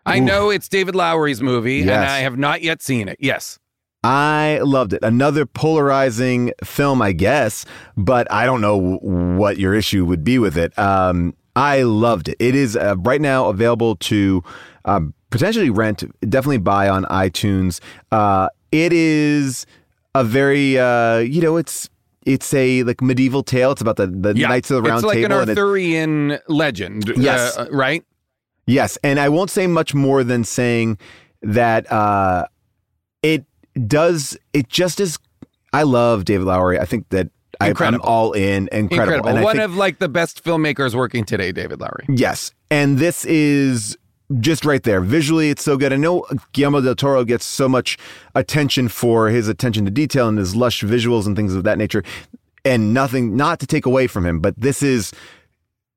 I Oof. know it's David Lowery's movie, and I have not yet seen it. Yes. I loved it. Another polarizing film, I guess, but I don't know what your issue would be with it. Um, I loved it. It is uh, right now available to um, potentially rent, definitely buy on iTunes. Uh, it is a very, uh, you know, it's it's a like medieval tale. It's about the, the Yeah. Knights of the Round Table. it's like Table. an Arthurian legend. Yes. uh, right? Yes, and I won't say much more than saying that uh, it does. It just as I love David Lowery. I think that I, I'm all in. Incredible. Incredible. And I One think- of like the best filmmakers working today, David Lowery. yes, and this is just right there. Visually, it's so good. I know Guillermo del Toro gets so much attention for his attention to detail and his lush visuals and things of that nature, and nothing not to take away from him, but this is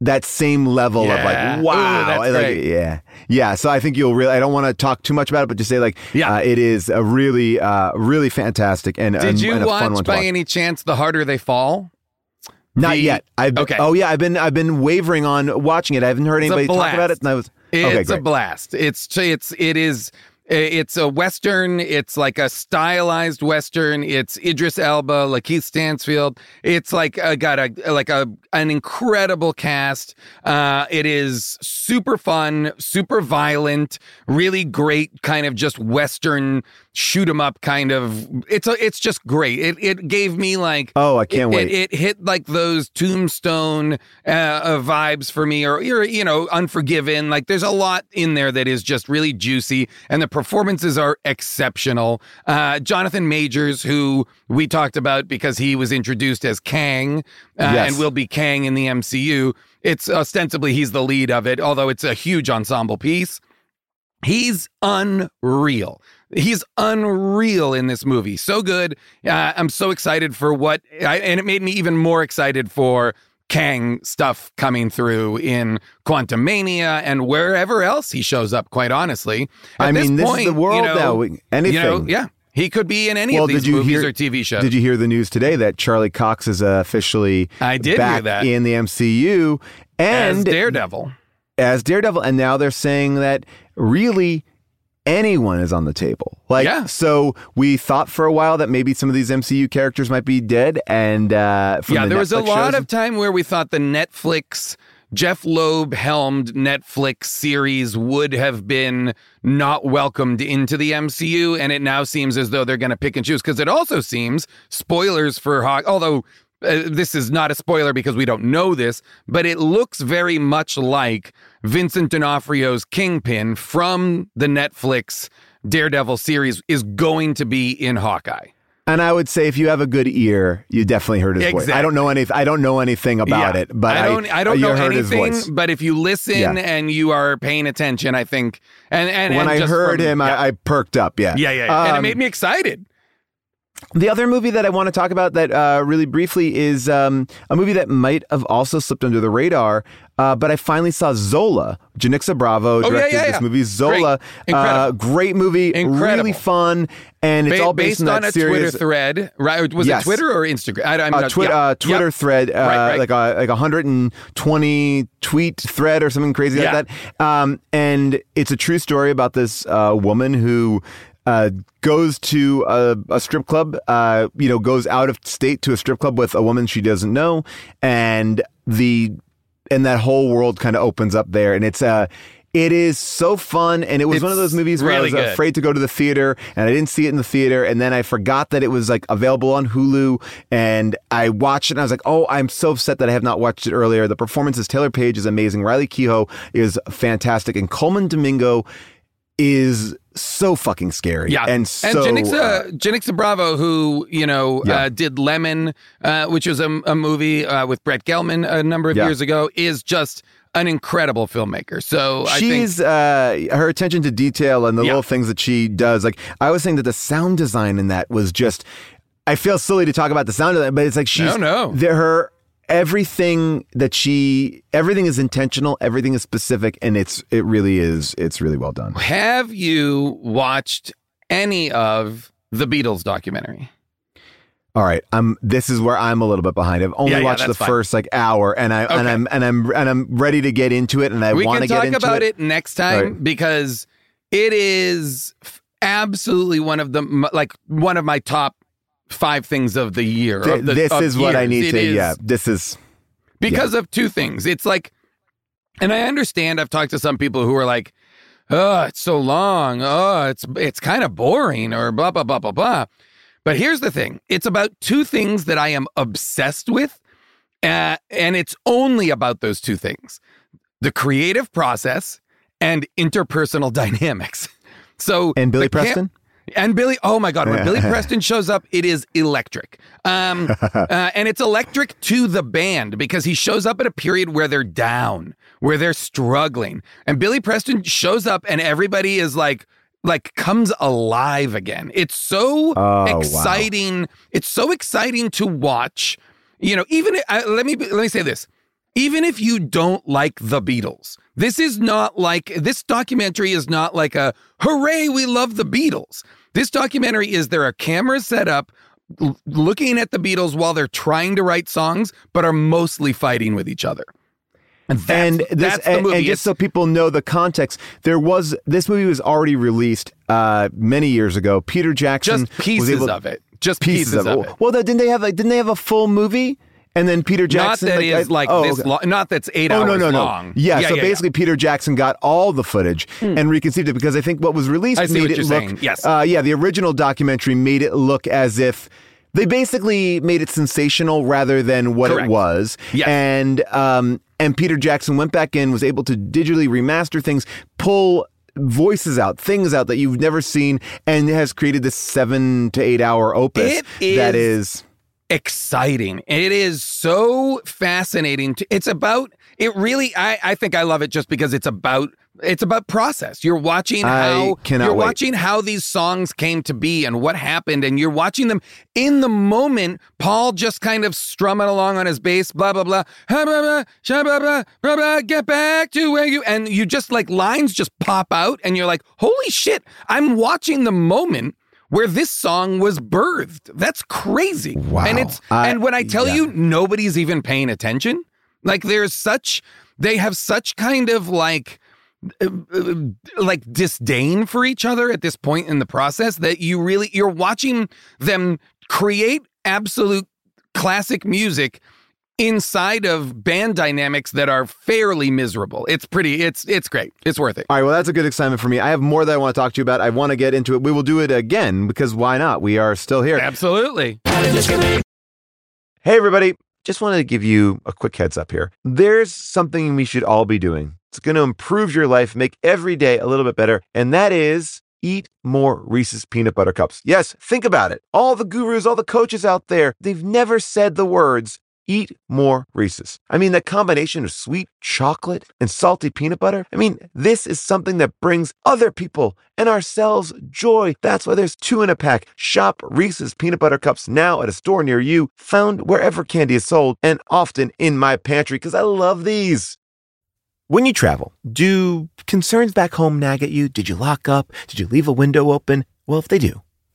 that same level of Yeah. like Ooh, wow that's like, yeah yeah so i think you'll really i don't want to talk too much about it but just say like Yeah. uh, it is a really uh really fantastic and, Did and, you and a fun one watch by watch. any chance The Harder They Fall? not the- yet i've been, Okay. oh yeah i've been i've been wavering on watching it i haven't heard It's anybody talk about it and i was okay It's a blast. It's it's it is it's a western. It's like a stylized western. It's Idris Elba, Lakeith Stanfield. It's like uh, got a like a an incredible cast. Uh, it is super fun, super violent, really great kind of just western shoot 'em up kind of. It's a, it's just great. It it gave me like oh i can't it, wait It, it hit like those tombstone uh, uh, vibes for me, or you're you know Unforgiven. Like there's a lot in there that is just really juicy, and the performances are exceptional. Uh, Jonathan Majors, who we talked about because he was introduced as Kang, uh, Yes. and will be Kang in the MCU. It's ostensibly he's the lead of it, although it's a huge ensemble piece. He's unreal. He's unreal in this movie. So good. Uh, I'm so excited for what, I, and it made me even more excited for Kang stuff coming through in Quantumania and wherever else he shows up. Quite honestly, At I mean, this is the world you know, now. Anything. You know, yeah, he could be in any well, of these did you movies hear or TV shows. Did you hear the news today that Charlie Cox is uh, officially I did hear back that. in the MCU as and Daredevil? as Daredevil, and now they're saying that really anyone is on the table. Like, Yeah. so we thought for a while that maybe some of these MCU characters might be dead, and uh, from yeah, the there was a lot of time where we thought the Netflix Jeph Loeb helmed Netflix series would have been not welcomed into the MCU, and it now seems as though they're going to pick and choose. Because it also seems spoilers for Hawk, although. Uh, this is not a spoiler because we don't know this, but it looks very much like Vincent D'Onofrio's Kingpin from the Netflix Daredevil series is going to be in Hawkeye. And I would say if you have a good ear, you definitely heard his voice. I don't know any. I don't know anything about Yeah. it, but I don't. I, don't you know anything. But if you listen Yeah. and you are paying attention, I think. And and when and I heard from- him, yeah. I, I perked up. Yeah, yeah, yeah, yeah. and it Um, made me excited. The other movie that I want to talk about that uh, really briefly is um, a movie that might have also slipped under the radar, uh, but I finally saw Zola. Janicza Bravo Oh, yeah, directed yeah, this movie. Zola, Great. Uh, great movie, Incredible. really fun, and it's Ba- all based, on, on a. Twitter thread, right? Was Yes. it Twitter or Instagram? I, I'm a not, twi- yeah. uh, Twitter Yep. thread, uh, Right, right. like a like a 120 tweet thread or something crazy Yeah. like that. Um, and it's a true story about this uh, woman who uh, goes to a, a strip club. Uh, you know, goes out of state to a strip club with a woman she doesn't know, and the and that whole world kind of opens up there, and it's uh It is so fun, and it was one of those movies where I was good. afraid to go to the theater, and I didn't see it in the theater, and then I forgot that it was like available on Hulu, and I watched it, and I was like, oh, I'm so upset that I have not watched it earlier. The performances, Taylour Paige is amazing, Riley Keough is fantastic, and Colman Domingo is so fucking scary. Yeah, and so and uh, Bravo, who you know Yeah. uh, did Lemon, uh, which was a, a movie uh, with Brett Gelman a number of Yeah. years ago, is just an incredible filmmaker. So I think She's uh, her attention to detail and the Yeah. little things that she does. Like I was saying that the sound design in that was just. I feel silly to talk about the sound of that, but it's like she's No, no. the- her everything that she everything is intentional, everything is specific, and it's it really is it's really well done. have you watched any of the Beatles documentary? All right, I'm. This is where I'm a little bit behind. I've only Yeah, yeah, watched the fine. first like hour, and I and I'm and I'm and I'm ready to get into it, and I want to get talk into about it. it. next time Right. because it is absolutely one of the like one of my top five things of the year. Th- of the- this is what I need It to. is- yeah, this is. because of two things. It's like, and I understand. I've talked to some people who are like, "Oh, it's so long. Oh, it's it's kind of boring," or blah blah blah blah blah. But here's the thing: it's about two things that I am obsessed with, uh, and it's only about those two things: the creative process and interpersonal [laughs] dynamics. So And Billy Preston? And Billy, oh my God, when Billy Preston shows up, it is electric. Um, [laughs] uh, and it's electric to the band because he shows up at a period where they're down, where they're struggling. And Billy Preston shows up and everybody is like, like comes alive again. It's so Oh, wow. exciting. It's so exciting to watch. You know, even uh, let me let me say this. Even if you don't like the Beatles, this is not like this documentary is not like a hooray, we love the Beatles. This documentary is there are cameras set up l- looking at the Beatles while they're trying to write songs, but are mostly fighting with each other. And that's, and this and, movie. and just so people know the context, there was this movie was already released uh, many years ago. Peter Jackson just pieces able, of it. Just pieces, of, it. Well, didn't they have like didn't they have a full movie? And then Peter Jackson, not that is like oh, this. okay. Lo- not that's eight Oh hours no no no! long. Yeah, so basically Peter Jackson got all the footage and reconceived it because I think what was released I see made what it you're look. saying. Yes. Uh, yeah, the original documentary made it look as if they basically made it sensational rather than what Correct. it was. Yes. And um and Peter Jackson went back in, was able to digitally remaster things, pull voices out, things out that you've never seen, and has created this seven to eight hour opus It that is- is. Exciting. It is so fascinating. To, it's about it really. I I think I love it just because it's about it's about process. You're watching how you're wait. watching how these songs came to be and what happened, and you're watching them in the moment. Paul just kind of strumming along on his bass, blah blah blah, ha, blah blah, sha, blah blah blah blah. Get back to where you and you just like lines just pop out, and you're like, holy shit! I'm watching the moment where this song was birthed. That's crazy. Wow. And it's I- and when I tell yeah. you nobody's even paying attention, like there's such they have such kind of like uh, uh, like disdain for each other at this point in the process that you really you're watching them create absolute classic music inside of band dynamics that are fairly miserable. It's pretty it's it's great. It's worth it. All right, well, that's a good excitement for me. I have more that I want to talk to you about. I want to get into it. We will do it again because why not? We are still here. Absolutely. Hey, everybody. Just wanted to give you a quick heads up here. There's something we should all be doing. It's going to improve your life, make every day a little bit better, and that is eat more Reese's peanut butter cups. Yes, think about it. All the gurus, all the coaches out there, they've never said the words eat more Reese's. I mean, that combination of sweet chocolate and salty peanut butter. I mean, this is something that brings other people and ourselves joy. That's why there's two in a pack. Shop Reese's peanut butter cups now at a store near you, found wherever candy is sold, and often in my pantry because I love these. When you travel, do concerns back home nag at you? Did you lock up? Did you leave a window open? Well, if they do,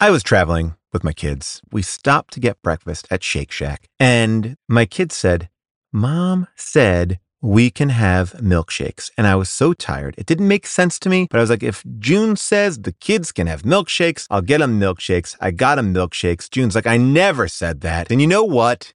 I was traveling with my kids. We stopped to get breakfast at Shake Shack, and my kids said, Mom said we can have milkshakes. And I was so tired. It didn't make sense to me, but I was like, if June says the kids can have milkshakes, I'll get them milkshakes. I got them milkshakes. June's like, I never said that. And you know what?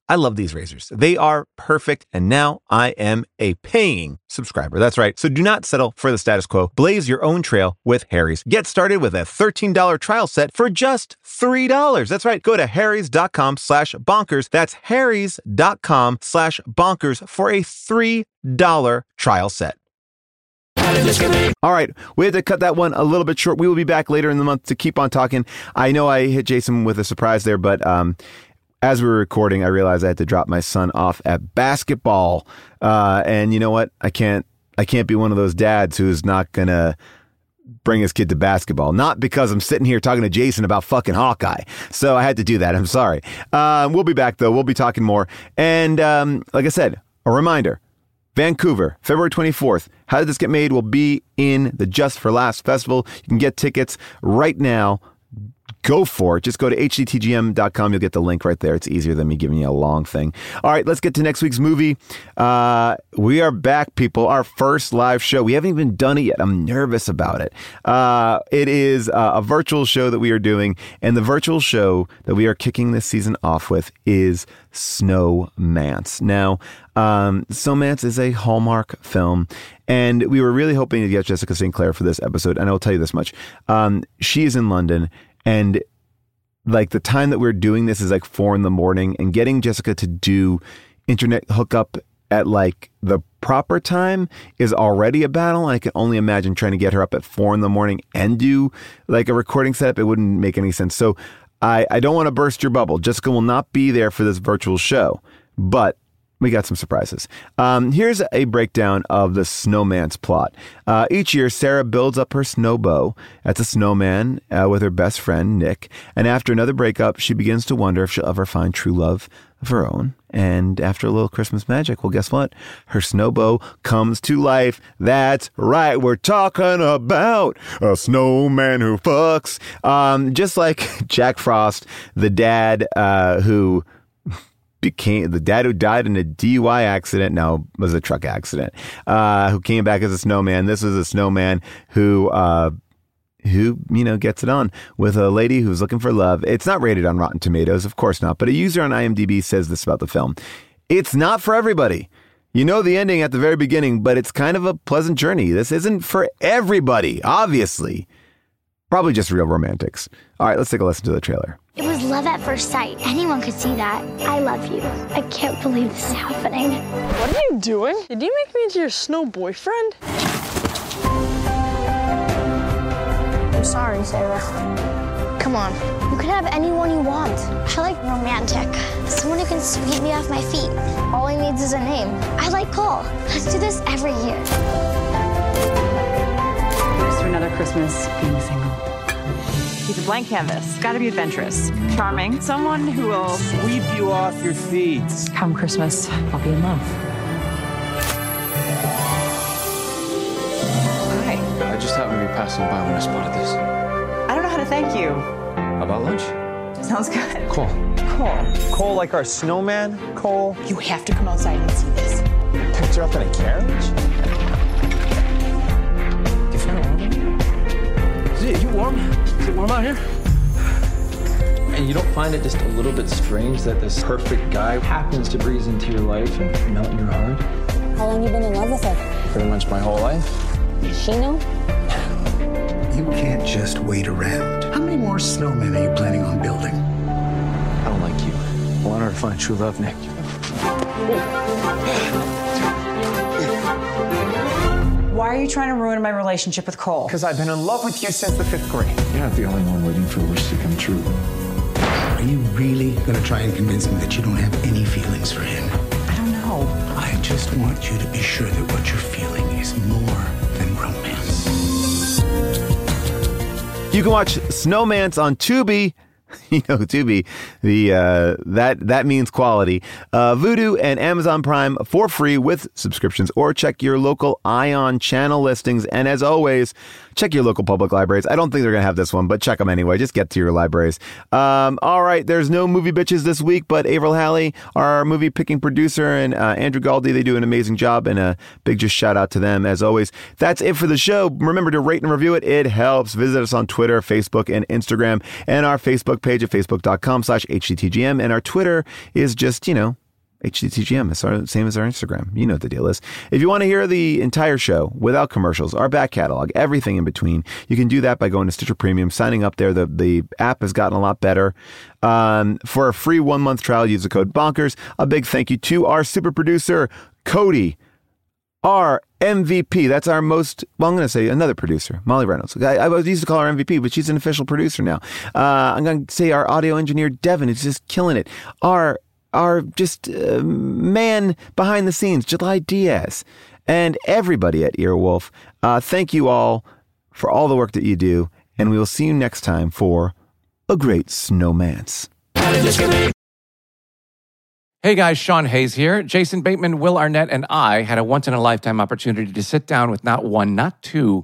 I love these razors. They are perfect, and now I am a paying subscriber. That's right. So do not settle for the status quo. Blaze your own trail with Harry's. Get started with a $13 trial set for just $3. That's right. Go to harrys.com slash bonkers. That's harrys.com slash bonkers for a $3 trial set. All right, we had to cut that one a little bit short. We will be back later in the month to keep on talking. I know I hit Jason with a surprise there, but um, as we were recording, I realized I had to drop my son off at basketball. Uh, and you know what? I can't. I can't be one of those dads who's not gonna bring his kid to basketball. Not because I'm sitting here talking to Jason about fucking Hawkeye. So I had to do that. I'm sorry. Uh, we'll be back though. We'll be talking more. And um, like I said, a reminder. Vancouver, February 24th. How Did This Get Made will be in the Just for Laughs Festival. You can get tickets right now go for it. Just go to hdtgm.com. You'll get the link right there. It's easier than me giving you a long thing. All right, let's get to next week's movie. Uh, we are back, people. Our first live show. We haven't even done it yet. I'm nervous about it. Uh, it is uh, a virtual show that we are doing, and the virtual show that we are kicking this season off with is Snowmance. Now, um, Snowmance is a Hallmark film, and we were really hoping to get Jessica St. Clair for this episode. And I will tell you this much: um, she is in London and like the time that we're doing this is like four in the morning and getting Jessica to do internet hookup at like the proper time is already a battle. I can only imagine trying to get her up at four in the morning and do like a recording setup. It wouldn't make any sense. So I, I don't want to burst your bubble. Jessica will not be there for this virtual show, but we got some surprises. Um, here's a breakdown of the Snowmance plot. Uh, each year, Sarah builds up her snow beau as a snowman uh, with her best friend, Nick. And after another breakup, she begins to wonder if she'll ever find true love of her own. And after a little Christmas magic, well, guess what? Her snow beau comes to life. That's right. We're talking about a snowman who fucks. Um, just like [laughs] Jack Frost, the dad uh, who became the dad who died in a DUI accident. No, was a truck accident. Uh, who came back as a snowman. This is a snowman who. Uh, who you know gets it on with a lady who's looking for love. It's not rated on Rotten Tomatoes, of course not, but a user on IMDb says this about the film: it's not for everybody. You know the ending at the very beginning, but it's kind of a pleasant journey. This isn't for everybody, obviously. Probably just real romantics. All right, let's take a listen to the trailer. It was love at first sight. Anyone could see that. I love you. I can't believe this is happening. What are you doing? Did you make me into your snow boyfriend? I'm sorry, Sarah. Come on. You can have anyone you want. I like romantic. Someone who can sweep me off my feet. All he needs is a name. I like Cole. Let's do this every year. To another Christmas being single. He's a blank canvas. Got to be adventurous, charming, someone who will sweep you off your feet. Come Christmas, I'll be in love. Hi. I just happened to be passing by when I spotted this. I don't know how to thank you. How about lunch? Sounds good. Cool. Cool. Cole, like our snowman? Cole? You have to come outside and see this. Picked her up in a carriage? Is it, you warm? Is it warm out here? And you don't find it just a little bit strange that this perfect guy happens to breeze into your life and melt in your heart? How long you been in love with her? Pretty much my whole life. Does she know? You can't just wait around. How many more snowmen are you planning on building? I don't like you. I want her to find true love, Nick. Why are you trying to ruin my relationship with Cole? Because I've been in love with you since the fifth grade. You're not the only one waiting for a wish to come true. Are you really going to try and convince me that you don't have any feelings for him? I don't know. I just want you to be sure that what you're feeling is more than romance. You can watch Snowmance on Tubi. [laughs] You know, Tubi, the uh, that that means quality. Uh, Vudu and Amazon Prime for free with subscriptions, or check your local Ion channel listings. And as always, check your local public libraries. I don't think they're gonna have this one, but check them anyway. Just get to your libraries. Um, all right, there's no movie bitches this week, but Avril Halley, our movie picking producer, and uh, Andrew Galdi, they do an amazing job, and a big just shout out to them as always. That's it for the show. Remember to rate and review it; it helps. Visit us on Twitter, Facebook, and Instagram, and our Facebook page at facebook.com slash hdtgm, and our Twitter is just you know HDTGM. It's our, same as our Instagram. You know what the deal is. If you want to hear the entire show without commercials, our back catalog, everything in between, you can do that by going to Stitcher Premium, signing up there. The, the app has gotten a lot better. Um, for a free one month trial, use the code BONKERS. A big thank you to our super producer, Cody, our MVP. That's our most, well, I'm going to say another producer, Molly Reynolds. I, I used to call her MVP, but she's an official producer now. Uh, I'm going to say our audio engineer, Devin, is just killing it. Our our just uh, man behind the scenes, July Diaz, and everybody at Earwolf. Uh, thank you all for all the work that you do, and we will see you next time for a great snowmance. Hey guys, Sean Hayes here. Jason Bateman, Will Arnett, and I had a once in a lifetime opportunity to sit down with not one, not two,